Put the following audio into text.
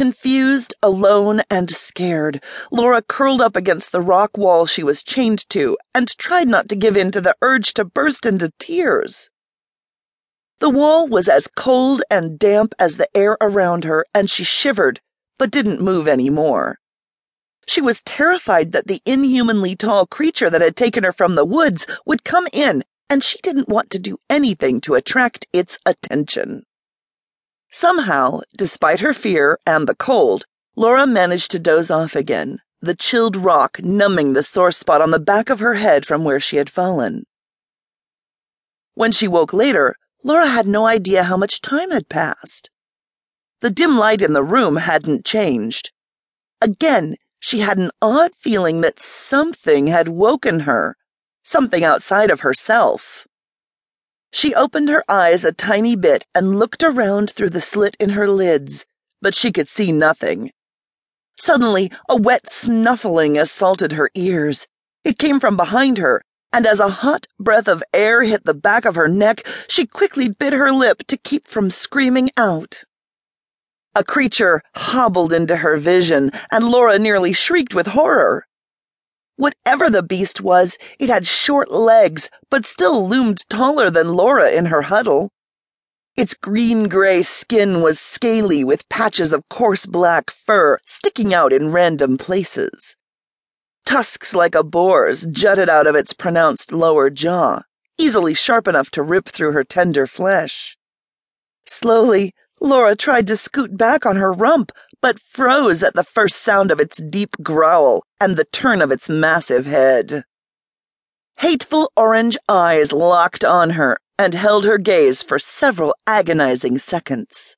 Confused, alone, and scared, Laura curled up against the rock wall she was chained to and tried not to give in to the urge to burst into tears. The wall was as cold and damp as the air around her, and she shivered, but didn't move any more. She was terrified that the inhumanly tall creature that had taken her from the woods would come in, and she didn't want to do anything to attract its attention. Somehow, despite her fear and the cold, Laura managed to doze off again, the chilled rock numbing the sore spot on the back of her head from where she had fallen. When she woke later, Laura had no idea how much time had passed. The dim light in the room hadn't changed. Again, she had an odd feeling that something had woken her, something outside of herself. She opened her eyes a tiny bit and looked around through the slit in her lids, but she could see nothing. Suddenly, a wet snuffling assaulted her ears. It came from behind her, and as a hot breath of air hit the back of her neck, she quickly bit her lip to keep from screaming out. A creature hobbled into her vision, and Laura nearly shrieked with horror. Whatever the beast was, it had short legs, but still loomed taller than Laura in her huddle. Its green gray skin was scaly with patches of coarse black fur sticking out in random places. Tusks like a boar's jutted out of its pronounced lower jaw, easily sharp enough to rip through her tender flesh. Slowly, Laura tried to scoot back on her rump, but froze at the first sound of its deep growl and the turn of its massive head. Hateful orange eyes locked on her and held her gaze for several agonizing seconds.